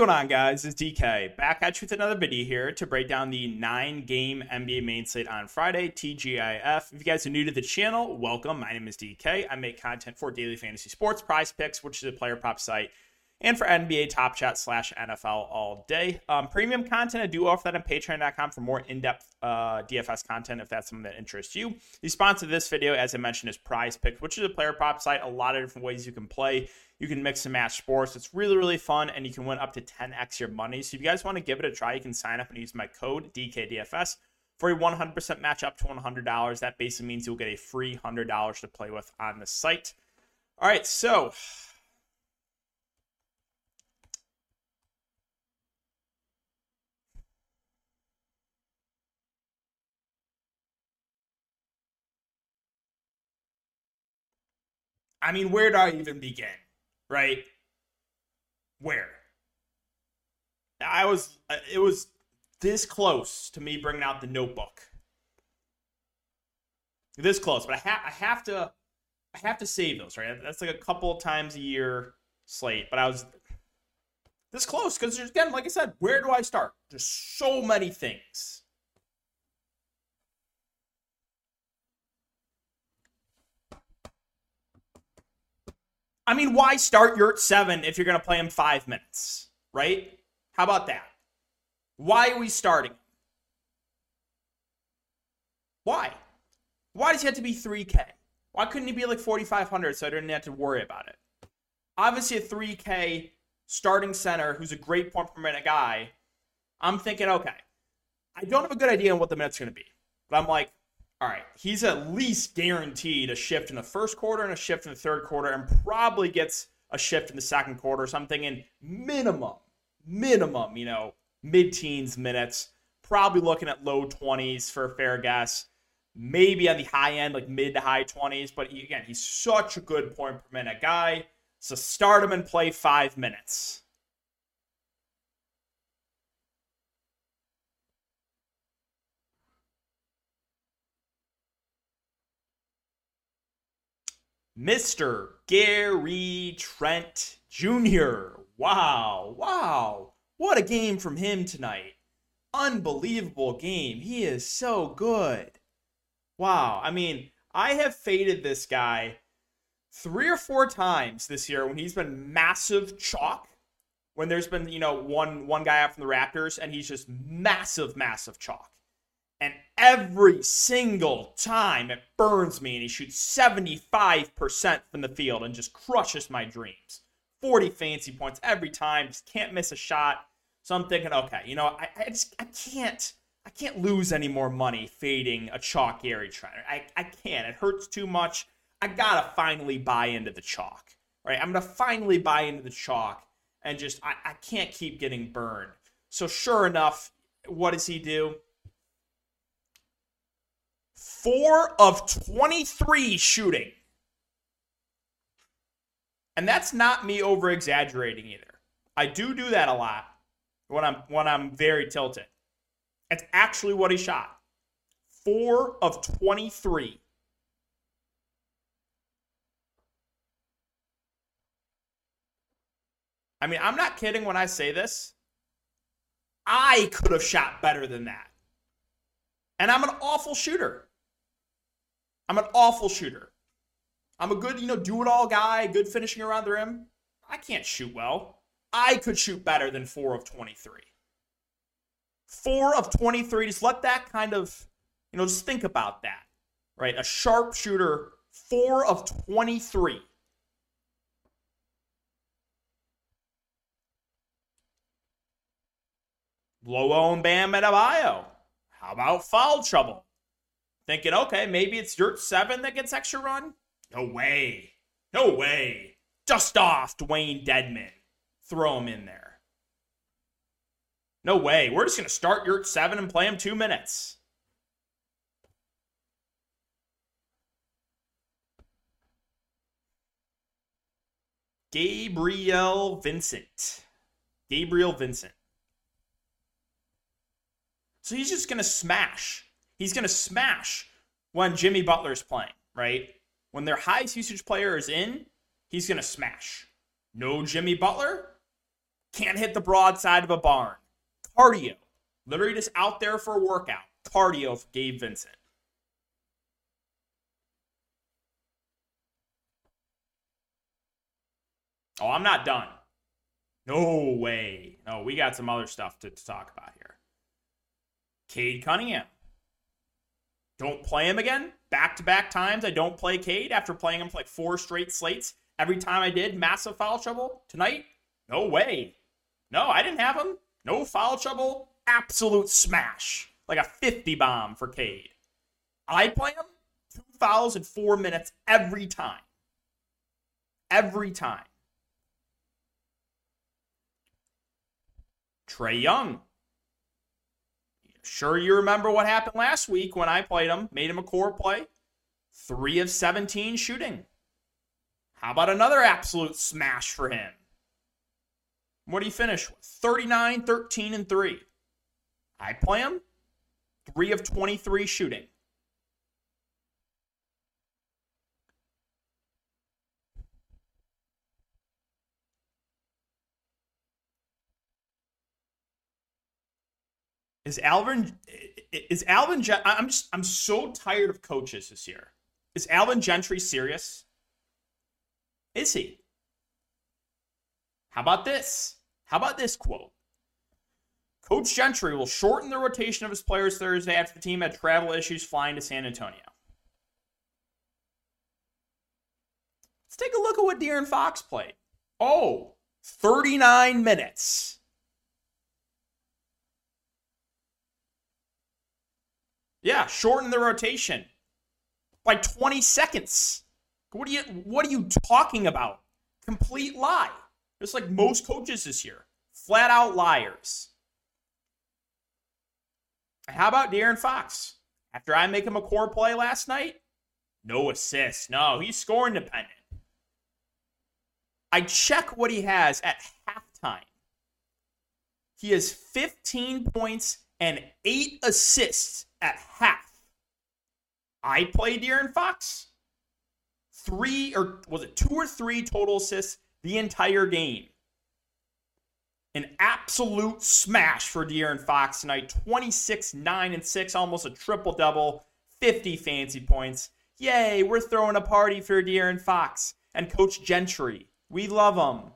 Going on, guys? It's DK back at you with another video here to break down the nine game NBA main slate on Friday, TGIF. If you guys are new to the channel, welcome. My name is DK. I make content for Daily Fantasy Sports Prize Picks, which is a player prop site, and for NBA Top Shot slash NFL all day. Um, premium content, I do offer that on patreon.com for more in depth uh, DFS content if that's something that interests you. The sponsor of this video, as I mentioned, is Prize Picks, which is a player prop site. A lot of different ways you can play. You can mix and match sports. It's really, really fun, and you can win up to 10x your money. So if you guys want to give it a try, you can sign up and use my code DKDFS for a 100% match up to $100. That basically means you'll get a free $100 to play with on the site. All right, so I mean, where do I even begin? Right? Where? I was, uh, it was this close to me bringing out the notebook. This close, but I, ha- I have to, I have to save those, right? That's like a couple of times a year slate, but I was this close because again, like I said, where do I start? There's so many things. I mean, why start Yurtseven if you're going to play him five minutes, right? How about that? Why are we starting? Why? Why does he have to be 3K? Why couldn't he be like 4,500 so I didn't have to worry about it? Obviously, a 3K starting center who's a great point per minute guy. I'm thinking, okay, I don't have a good idea on what the minutes going to be. But I'm like, all right, he's at least guaranteed a shift in the first quarter and a shift in the third quarter, and probably gets a shift in the second quarter. So I'm thinking minimum, minimum, you know, mid teens minutes, probably looking at low 20s for a fair guess. Maybe on the high end, like mid to high 20s. But again, he's such a good point per minute guy. So start him and play five minutes. Mr. Gary Trent Jr. Wow, wow. What a game from him tonight. Unbelievable game. He is so good. Wow. I mean, I have faded this guy three or four times this year when he's been massive chalk. When there's been, you know, one one guy out from the Raptors and he's just massive, massive chalk. And every single time it burns me, and he shoots 75% from the field and just crushes my dreams. 40 fancy points every time, just can't miss a shot. So I'm thinking, okay, you know, I, I just I can't I can't lose any more money fading a chalk Gary Trent. I, I can't. It hurts too much. I gotta finally buy into the chalk. Right? I'm gonna finally buy into the chalk and just I, I can't keep getting burned. So sure enough, what does he do? Four of 23 shooting. And that's not me over exaggerating either. I do do that a lot when I'm when I'm very tilted. It's actually what he shot. 4 of 23. I mean, I'm not kidding when I say this. I could have shot better than that. And I'm an awful shooter. I'm an awful shooter. I'm a good, you know, do it all guy, good finishing around the rim. I can't shoot well. I could shoot better than 4 of 23. 4 of 23, just let that kind of, you know, just think about that. Right? A sharp shooter, 4 of 23. Low and Bam. How about foul trouble? Thinking, okay, maybe it's Yurtseven that gets extra run. No way. No way. Just off Dewayne Dedmon. Throw him in there. No way. We're just going to start Yurtseven and play him two minutes. Gabriel Vincent. Gabriel Vincent. So he's just going to smash he's going to smash when Jimmy Butler's playing, right? When their highest usage player is in, he's going to smash. No Jimmy Butler, Can't hit the broadside of a barn. Cardio. Literally just out there for a workout. Cardio for Gabe Vincent. Oh, I'm not done. No way. No, we got some other stuff to, to talk about here. Cade Cunningham. Don't play him again. Back to back times I don't play Cade after playing him for like four straight slates. Every time I did, massive foul trouble. Tonight, no way. No, I didn't have him. No foul trouble. Absolute smash. Like a 50 bomb for Cade. I play him two fouls in four minutes every time. Every time. Trae Young. Sure, you remember what happened last week when I played him, made him a core play. Three of 17 shooting. How about another absolute smash for him? What do you finish with? 39, 13, and 3. I play him. 3 of 23 shooting. Is Alvin is Alvin I'm just I'm so tired of coaches this year. Is Alvin Gentry serious? Is he? How about this? How about this quote? Coach Gentry will shorten the rotation of his players Thursday after the team had travel issues flying to San Antonio. Let's take a look at what De'Aaron Fox played. Oh, 39 minutes. Yeah, shorten the rotation by 20 seconds. What are you what are you talking about? Complete lie. Just like most coaches this year. Flat out liars. How about De'Aaron Fox? After I make him a core play last night, no assists. No, he's scoring dependent. I check what he has at halftime. He has 15 points and 8 assists at half. I play De'Aaron Fox. Three or was it two or three total assists the entire game. An absolute smash for De'Aaron Fox tonight. 26, 9, and 6, almost a triple double, 50 fancy points. Yay, we're throwing a party for De'Aaron Fox and Coach Gentry. We love him.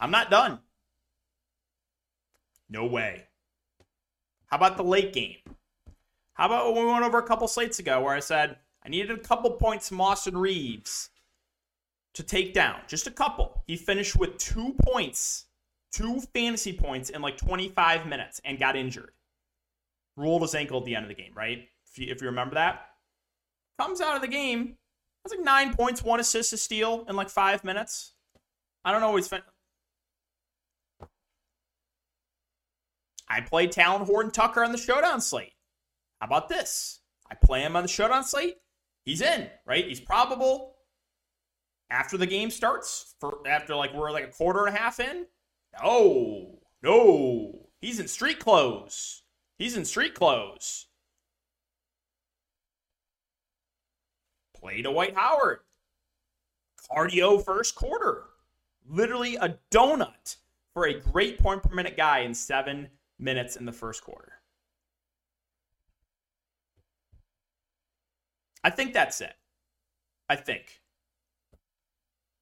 I'm not done. No way. How about the late game? How about when we went over a couple slates ago where I said I needed a couple points from Austin Reaves to take down? Just a couple. He finished with two points, two fantasy points in like 25 minutes and got injured. Rolled his ankle at the end of the game, right? If you, if you remember that. Comes out of the game. That's like nine points, one assist, a steal in like five minutes. I don't know. He's I play Talen Horton Tucker on the showdown slate. How about this? I play him on the showdown slate. He's in, right? He's probable after the game starts, for after like we're like a quarter and a half in. No, no. He's in street clothes. He's in street clothes. Play Dwight Howard. Cardio first quarter. Literally a donut for a great point per minute guy in seven minutes in the first quarter. I think that's it. I think.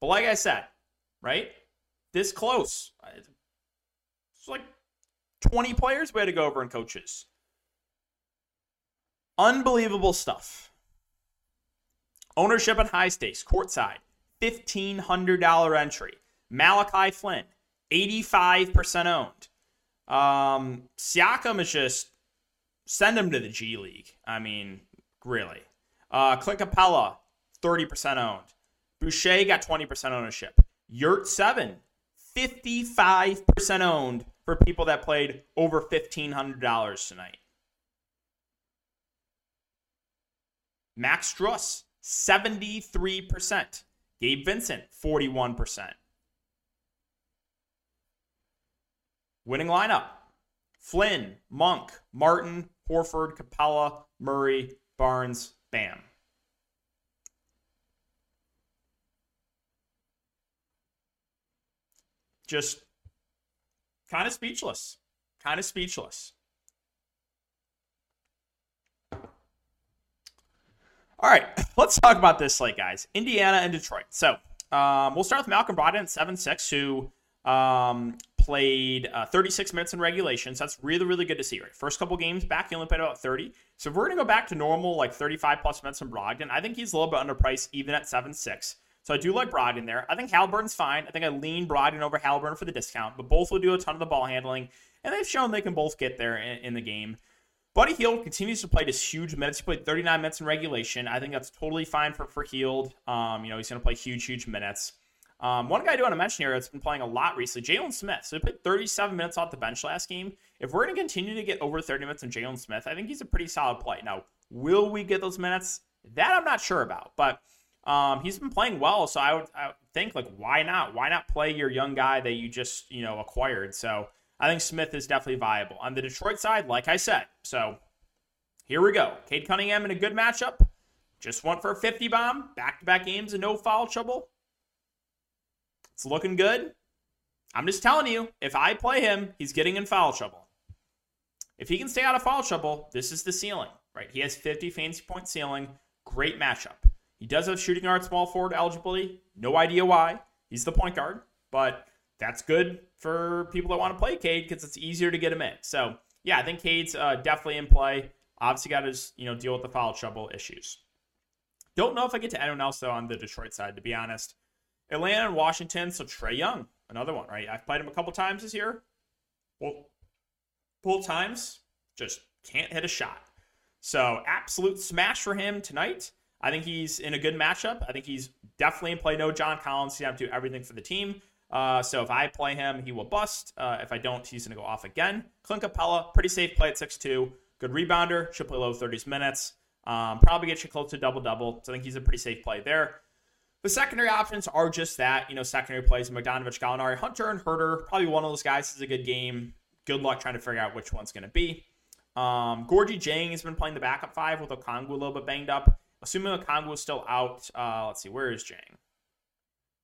But like I said, right? This close. It's like 20 players we had to go over and coaches. Unbelievable stuff. Ownership and high stakes, courtside, $1,500 entry. Malachi Flynn, 85% owned. Um, Siakam is just send him to the G League. I mean, really. Uh, Clint Capela, 30% owned. Boucher got 20% ownership. Yurtseven, 55% owned for people that played over $1,500 tonight. Max Strus, 73%. Gabe Vincent, 41%. Winning lineup Flynn, Monk, Martin, Horford, Capela, Murray, Barnes, Bam. Just kind of speechless. Kind of speechless. All right, let's talk about this slate, guys. Indiana and Detroit. So um, we'll start with Malcolm Brogdon at 7 6, who um, played uh, 36 minutes in regulation. So that's really, really good to see, right? First couple games back, he only played about 30. So we're going to go back to normal, like 35 plus minutes from Brogdon, I think he's a little bit underpriced even at 7 6. So I do like Brogdon there. I think Haliburton's fine. I think I lean Brogdon over Haliburton for the discount, but both will do a ton of the ball handling, and they've shown they can both get there in, in the game. Buddy Hield continues to play this huge minutes. He played 39 minutes in regulation. I think that's totally fine for, for Hield. Um, you know, he's going to play huge, huge minutes. Um, one guy I do want to mention here that's been playing a lot recently, Jalen Smith. So he played 37 minutes off the bench last game. If we're going to continue to get over 30 minutes from Jalen Smith, I think he's a pretty solid play. Now, will we get those minutes? That I'm not sure about, but um, he's been playing well. So I would, I would think like, why not? Why not play your young guy that you just you know acquired? So I think Smith is definitely viable. On the Detroit side, like I said, so here we go. Cade Cunningham in a good matchup. Just went for a 50 bomb, back to back games and no foul trouble. It's looking good. I'm just telling you, if I play him, he's getting in foul trouble. If he can stay out of foul trouble, this is the ceiling, right? He has 50 fantasy point ceiling. Great matchup. He does have shooting guard, small forward eligibility. No idea why. He's the point guard, but that's good for people that want to play Cade because it's easier to get him in. So yeah, I think Cade's uh, definitely in play. Obviously, got to you know deal with the foul trouble issues. Don't know if I get to anyone else though on the Detroit side, to be honest. Atlanta and Washington. So Trae Young, another one, right? I've played him a couple times this year. Well, both times just can't hit a shot. So absolute smash for him tonight. I think he's in a good matchup. I think he's definitely in play. No John Collins. He's going to do everything for the team. Uh, so if I play him, he will bust. Uh, if I don't, he's going to go off again. Clint Capela, pretty safe play at 6'2. Good rebounder. Should play low 30s minutes. Um, probably get you close to double double. So I think he's a pretty safe play there. The secondary options are just that. You know, secondary plays Bogdanovich, Gallinari, Hunter, and Huerter. Probably one of those guys is a good game. Good luck trying to figure out which one's going to be. Um, Gorgui Dieng has been playing the backup five with Okongwu a little bit banged up. Assuming Okongwu is still out, uh, let's see, where is Dieng?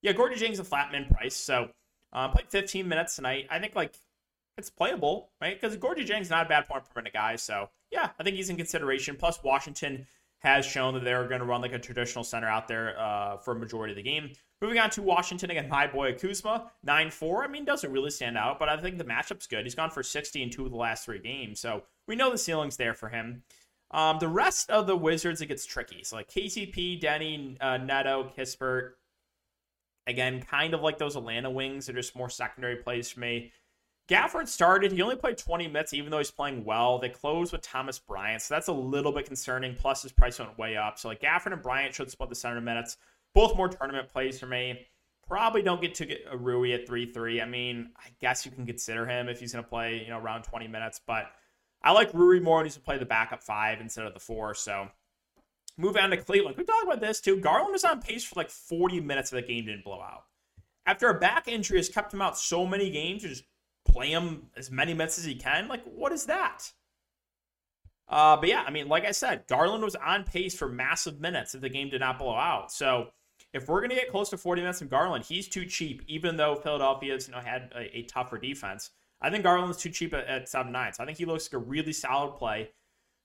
Yeah, Gorgui Dieng's a flat min price, so uh, played 15 minutes tonight. I think like it's playable, right? Because Gorgui Dieng's not a bad point per minute guy, so yeah, I think he's in consideration. Plus, Washington has shown that they're going to run like a traditional center out there uh, for a majority of the game. Moving on to Washington again, my boy Kuzma, 9 4. I mean, doesn't really stand out, but I think the matchup's good. He's gone for 60 in two of the last three games, so we know the ceiling's there for him. Um, the rest of the Wizards, it gets tricky. So, like KCP, Deni, uh, Neto, Kispert, again, kind of like those Atlanta wings. They're just more secondary plays for me. Gafford started. He only played 20 minutes, even though he's playing well. They closed with Thomas Bryant, so that's a little bit concerning. Plus, his price went way up. So, like Gafford and Bryant should split the center minutes. Both more tournament plays for me. Probably don't get to get a Rui at 3 3. I mean, I guess you can consider him if he's going to play, you know, around 20 minutes. But I like Rui more when he's going to play the backup five instead of the four. So, move on to Cleveland. We talked about this too. Garland was on pace for like 40 minutes if the game didn't blow out. After a back injury has kept him out so many games, just play him as many minutes as he can. Like, what is that? Uh, but yeah, I mean, like I said, Garland was on pace for massive minutes if the game did not blow out. So if we're going to get close to 40 minutes from Garland, he's too cheap, even though Philadelphia's you know had a, a tougher defense. I think Garland's too cheap at, at 7 9. So I think he looks like a really solid play.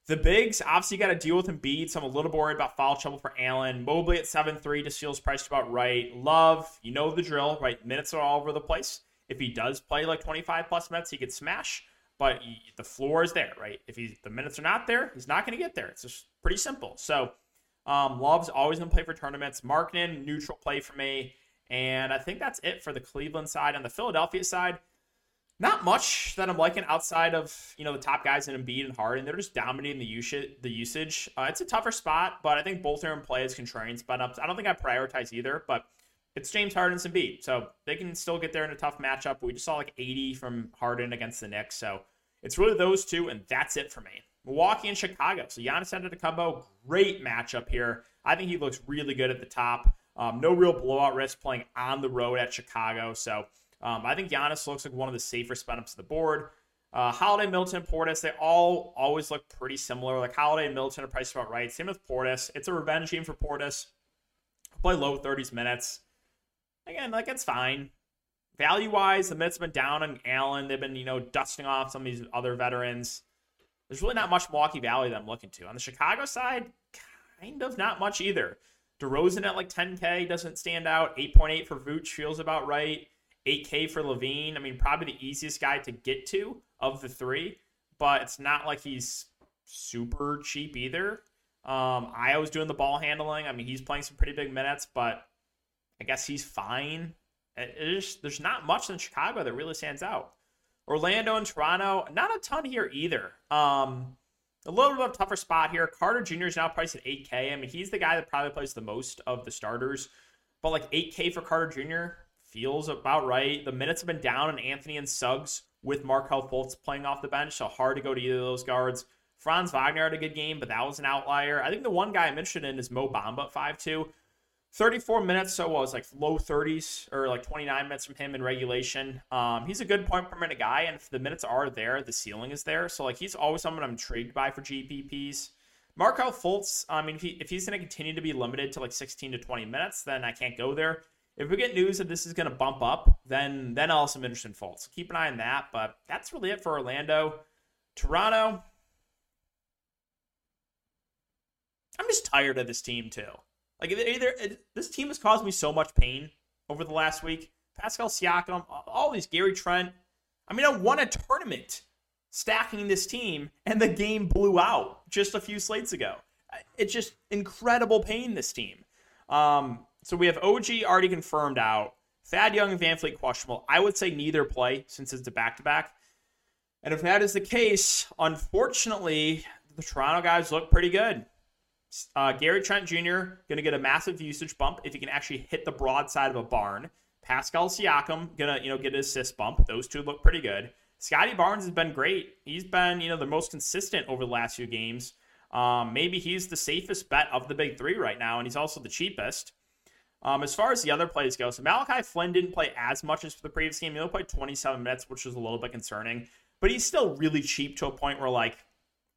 The bigs, obviously, got to deal with Embiid, so I'm a little worried about foul trouble for Allen. Mobley at 7 3 just feels priced about right. Love, you know the drill, right? Minutes are all over the place. If he does play like 25 plus minutes, he could smash. But he, the floor is there, right? If he, the minutes are not there, he's not going to get there. It's just pretty simple. So um, Love's always going to play for tournaments. Markkanen, neutral play for me. And I think that's it for the Cleveland side. On the Philadelphia side, not much that I'm liking outside of you know the top guys in Embiid and Harden. They're just dominating the usage. The usage. Uh, it's a tougher spot, but I think both are in play as contrarian spot ups. I don't think I prioritize either, but it's James Harden and Embiid, so they can still get there in a tough matchup. We just saw like 80 from Harden against the Knicks, so it's really those two, and that's it for me. Milwaukee and Chicago. So Giannis Antetokounmpo, great matchup here. I think he looks really good at the top. Um, no real blowout risk playing on the road at Chicago. So um, I think Giannis looks like one of the safer spot ups of the board. Uh, Holiday, Middleton, Portis, they all always look pretty similar. Like Holiday and Middleton are priced about right. Same with Portis. It's a revenge game for Portis. Play low 30s minutes. Again, like it's fine. Value wise, the have been down on Allen. They've been, you know, dusting off some of these other veterans. There's really not much Milwaukee Valley that I'm looking to. On the Chicago side, kind of not much either. DeRozan at like 10K doesn't stand out. 8.8 for Vooch feels about right. 8K for LaVine. I mean, probably the easiest guy to get to of the three, but it's not like he's super cheap either. Um, I was doing the ball handling. I mean, he's playing some pretty big minutes, but I guess he's fine. there's not much in Chicago that really stands out. Orlando and Toronto, not a ton here either. Um, a little bit of a tougher spot here. Carter Jr. is now priced at 8K. I mean, he's the guy that probably plays the most of the starters, but like 8K for Carter Jr. feels about right. The minutes have been down on Anthony and Suggs with Markelle Fultz playing off the bench, so hard to go to either of those guards. Franz Wagner had a good game, but that was an outlier. I think the one guy I'm interested in is Mo Bamba at 5'2. 34 minutes, so was like low 30s or like 29 minutes from him in regulation. Um, he's a good point per minute guy, and if the minutes are there, the ceiling is there. So like he's always someone I'm intrigued by for GPPs. Markelle Fultz, I mean, if, he, if he's going to continue to be limited to like 16 to 20 minutes, then I can't go there. If we get news that this is going to bump up, then then I'll have some interest in Fultz. Keep an eye on that, but that's really it for Orlando. Toronto, I'm just tired of this team too. Like either this team has caused me so much pain over the last week. Pascal Siakam, all these Gary Trent. I mean, I won a tournament stacking this team, and the game blew out just a few slates ago. It's just incredible pain. This team. Um, so we have OG already confirmed out. Thad Young and VanVleet questionable. I would say neither play since it's a back to back. And if that is the case, unfortunately, the Toronto guys look pretty good. Uh, Gary Trent Jr. going to get a massive usage bump if he can actually hit the broad side of a barn. Pascal Siakam going to you know get an assist bump. Those two look pretty good. Scottie Barnes has been great. He's been you know the most consistent over the last few games. Um, maybe he's the safest bet of the big three right now, and he's also the cheapest. Um, as far as the other plays go, so Malachi Flynn didn't play as much as for the previous game. He only played 27 minutes, which was a little bit concerning. But he's still really cheap to a point where like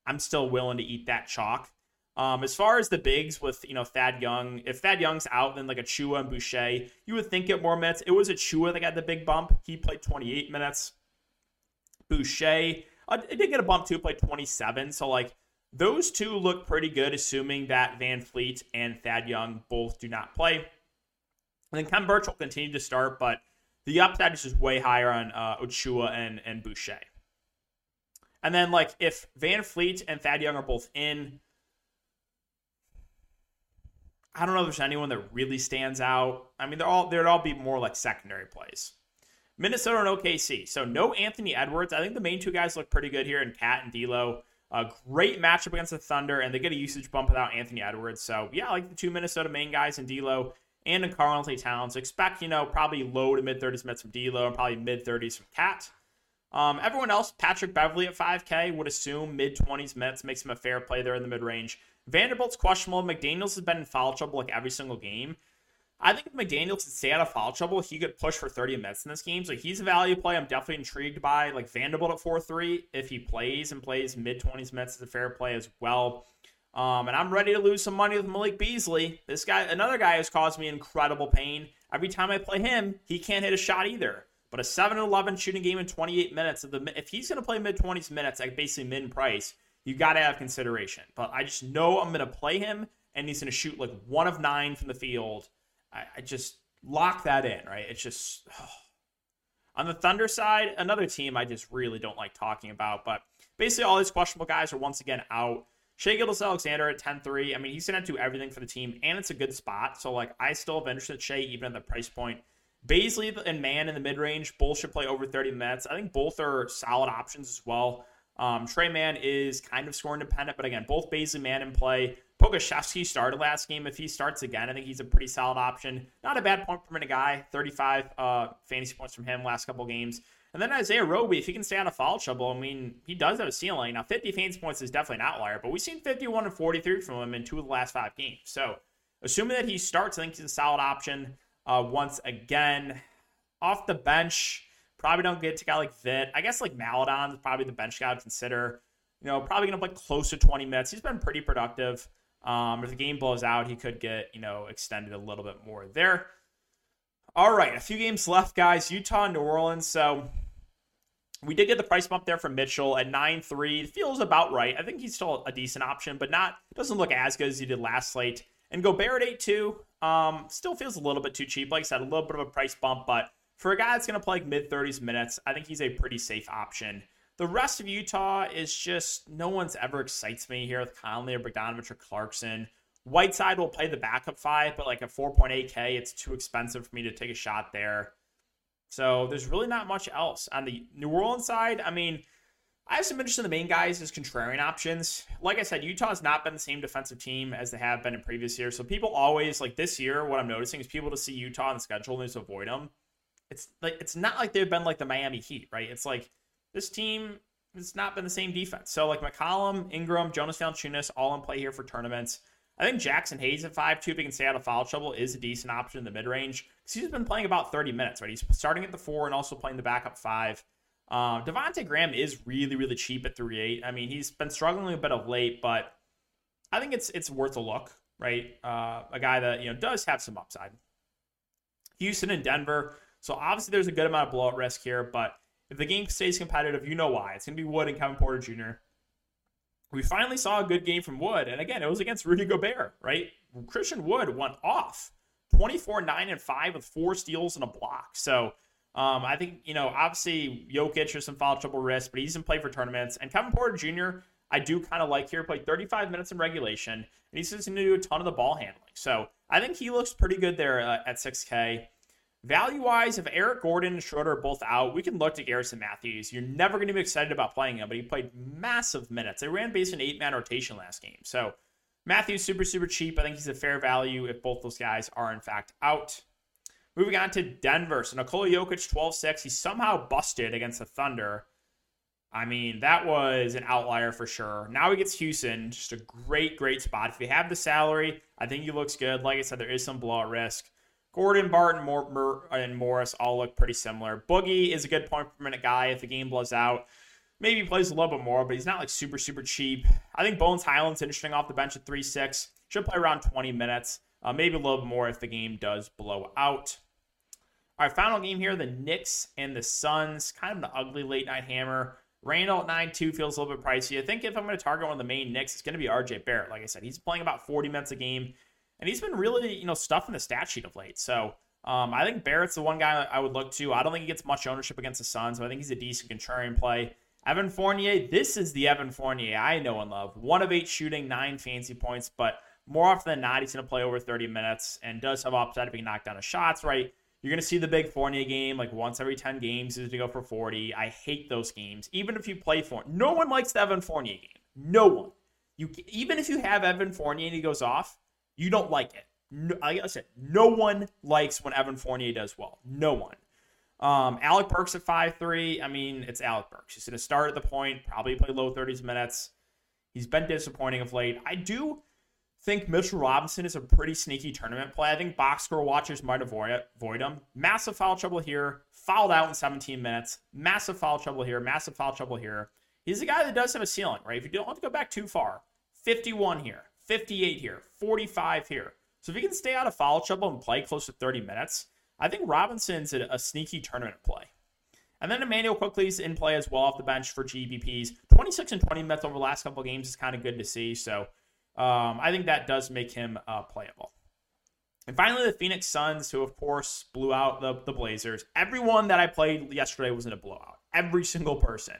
I'm still willing to eat that chalk. Um, as far as the bigs with you know Thad Young, if Thad Young's out, then like Achiuwa and Boucher, you would think get more minutes. It was Achiuwa that got the big bump. He played 28 minutes. Boucher, uh, it did get a bump too, played 27. So like those two look pretty good, assuming that VanVleet and Thad Young both do not play. And then Khem Birch will continue to start, but the upside is just way higher on uh, Achiuwa and and Boucher. And then like if VanVleet and Thad Young are both in I don't know if there's anyone that really stands out. I mean, they're all they'd all be more like secondary plays. Minnesota and OKC. So no Anthony Edwards. I think the main two guys look pretty good here in Cat and D'Lo. A great matchup against the Thunder, and they get a usage bump without Anthony Edwards. So yeah, I like the two Minnesota main guys in D'Lo and in Karl-Anthony Towns. Expect you know probably low to mid 30s minutes from D'Lo and probably mid 30s from Cat. Um, everyone else, Patrick Beverley at 5K would assume mid 20s minutes makes him a fair play there in the mid range. Vanderbilt's questionable. McDaniels has been in foul trouble like every single game. I think if McDaniels could stay out of foul trouble, he could push for 30 minutes in this game. So he's a value play. I'm definitely intrigued by like Vanderbilt at 4-3. If he plays and plays mid 20s minutes, is a fair play as well. Um, and I'm ready to lose some money with Malik Beasley. This guy, another guy, has caused me incredible pain. Every time I play him, he can't hit a shot either. But a 7-11 shooting game in 28 minutes, of the, if he's going to play mid 20s minutes at basically mid price, you got to have consideration. But I just know I'm going to play him, and he's going to shoot like one of nine from the field. I, I just lock that in, right? It's just. Oh. On the Thunder side, another team I just really don't like talking about, but basically all these questionable guys are once again out. Shai Gilgeous-Alexander at 10-3. I mean, he's going to do everything for the team, and it's a good spot. So, like, I still have interest in Shai, even at the price point. Bazley and Mann in the mid-range, both should play over 30 minutes. I think both are solid options as well. Um, Tre Mann is kind of score independent, but again, both Bazley Mann in play. Pokusevski started last game. If he starts again, I think he's a pretty solid option. Not a bad point point per minute guy. 35 uh, fantasy points from him last couple games. And then Isaiah Roby, if he can stay out of foul trouble, I mean, he does have a ceiling. Now, 50 fantasy points is definitely an outlier, but we've seen 51 and 43 from him in two of the last five games. So, assuming that he starts, I think he's a solid option uh, once again. Off the bench, Probably don't get to guy like Vit. I guess like Maledon is probably the bench guy to consider. You know, probably going to play close to 20 minutes. He's been pretty productive. Um, if the game blows out, he could get, you know, extended a little bit more there. All right, a few games left, guys. Utah and New Orleans. So we did get the price bump there from Mitchell at 9-3. Feels about right. I think he's still a decent option, but not doesn't look as good as he did last slate. And Gobert at 8-2. Um, still feels a little bit too cheap. Like I said, a little bit of a price bump, but for a guy that's going to play like mid 30s minutes, I think he's a pretty safe option. The rest of Utah is just no one's ever excites me here with Conley or Bogdanovich or Clarkson. Whiteside will play the backup five, but like a 4.8K, it's too expensive for me to take a shot there. So there's really not much else. On the New Orleans side, I mean, I have some interest in the main guys as contrarian options. Like I said, Utah has not been the same defensive team as they have been in previous years. So people always like this year. What I'm noticing is people to see Utah on the schedule and just avoid them it's like it's not like they've been like the Miami Heat, right? It's like this team has not been the same defense. So like McCollum, Ingram, Jonas Valanciunas, all in play here for tournaments. I think Jaxson Hayes at five two, if he can stay out of foul trouble, is a decent option in the mid range because he's been playing about 30 minutes, right? He's starting at the four and also playing the backup five. Um, Devonte Graham is really, really cheap at three eight. I mean, he's been struggling a bit of late, but I think it's it's worth a look, right? Uh, a guy that you know does have some upside. Houston and Denver. So obviously there's a good amount of blowout risk here, but if the game stays competitive, you know why. It's going to be Wood and Kevin Porter Jr. We finally saw a good game from Wood, and again, it was against Rudy Gobert, right? Christian Wood went off 24 9 and 5 with four steals and a block. So um, I think, you know, obviously Jokic has some foul trouble risk, but he's in play for tournaments. And Kevin Porter Jr., I do kind of like here. Played 35 minutes in regulation, and he's just going to do a ton of the ball handling. So I think he looks pretty good there uh, at 6K. Value wise, if Eric Gordon and Schroeder are both out, we can look to Garrison Matthews. You're never going to be excited about playing him, but he played massive minutes. They ran based on eight man rotation last game. So Matthews, super, super cheap. I think he's a fair value if both those guys are, in fact, out. Moving on to Denver. So Nikola Jokic, 12 6. He somehow busted against the Thunder. I mean, that was an outlier for sure. Now he gets Houston, just a great, great spot. If you have the salary, I think he looks good. Like I said, there is some blowout risk. Gordon, Barton, Mor- and Morris all look pretty similar. Boogie is a good point per minute guy if the game blows out. Maybe he plays a little bit more, but he's not like super, super cheap. I think Bones Hyland's interesting off the bench at 3 6. Should play around 20 minutes. Uh, maybe a little bit more if the game does blow out. All right, final game here the Knicks and the Suns. Kind of an ugly late night hammer. Randle at 9 2 feels a little bit pricey. I think if I'm going to target one of the main Knicks, it's going to be RJ Barrett. Like I said, he's playing about 40 minutes a game and he's been really, you know, stuffing the stat sheet of late. So um, I think Barrett's the one guy I would look to. I don't think he gets much ownership against the Suns, but I think he's a decent contrarian play. Evan Fournier, this is the Evan Fournier I know and love. One of eight shooting, nine fancy points, but more often than not, he's going to play over 30 minutes and does have upside if he can knock down his shots, right? You're going to see the big Fournier game like once every 10 games is to go for 40. I hate those games. Even if you play Fournier, no one likes the Evan Fournier game. No one. You Even if you have Evan Fournier and he goes off, you don't like it. No, like I said, no one likes when Evan Fournier does well. No one. Um, Alec Burks at five three. I mean, it's Alec Burks. He's going to start at the point, probably play low 30s minutes. He's been disappointing of late. I do think Mitchell Robinson is a pretty sneaky tournament play. I think box score watchers might avoid, avoid him. Massive foul trouble here. Fouled out in 17 minutes. Massive foul trouble here. Massive foul trouble here. He's a guy that does have a ceiling, right? If you don't want to go back too far, 51 here. 58 here, 45 here. So if he can stay out of foul trouble and play close to 30 minutes, I think Robinson's a, a sneaky tournament play. And then Immanuel Quickley's in play as well off the bench for GPPs. 26 and 20 minutes over the last couple of games is kind of good to see. So um, I think that does make him uh, playable. And finally, the Phoenix Suns, who of course blew out the, the Blazers. Everyone that I played yesterday was in a blowout. Every single person.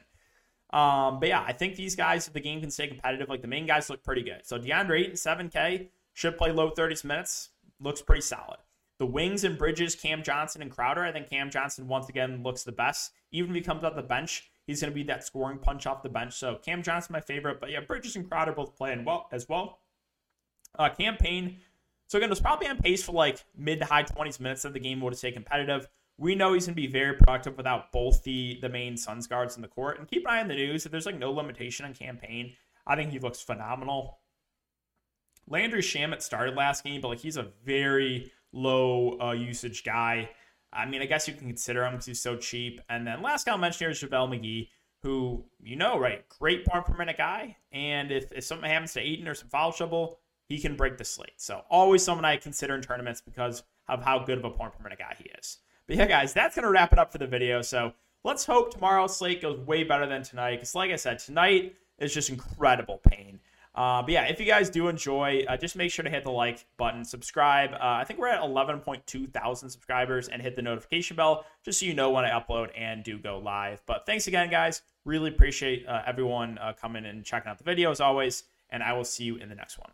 Um, but yeah, I think these guys, if the game can stay competitive, like the main guys look pretty good. So DeAndre Ayton, 7K, should play low 30s minutes, looks pretty solid. The wings and Bridges, Cam Johnson and Crowder, I think Cam Johnson once again looks the best. Even if he comes off the bench, he's going to be that scoring punch off the bench. So Cam Johnson, my favorite. But yeah, Bridges and Crowder both playing well as well. Uh, Cam Payne, so again, it was probably on pace for like mid to high 20s minutes of the game would stayed competitive. We know he's going to be very productive without both the the main Suns guards in the court. And keep an eye on the news. If there's like no limitation on Cam Payne, I think he looks phenomenal. Landry Shamet started last game, but like he's a very low uh, usage guy. I mean, I guess you can consider him because he's so cheap. And then last guy I'll mention here is JaVale McGee, who, you know, right, great point per minute guy. And if, if something happens to Ayton or some foul trouble, he can break the slate. So always someone I consider in tournaments because of how good of a point per minute guy he is. But yeah, guys, that's going to wrap it up for the video. So let's hope tomorrow's slate goes way better than tonight. Because like I said, tonight is just incredible pain. Uh, but yeah, if you guys do enjoy, uh, just make sure to hit the like button, subscribe. Uh, I think we're at 11.2 thousand subscribers, and hit the notification bell just so you know when I upload and do go live. But thanks again, guys. Really appreciate uh, everyone uh, coming and checking out the video as always, and I will see you in the next one.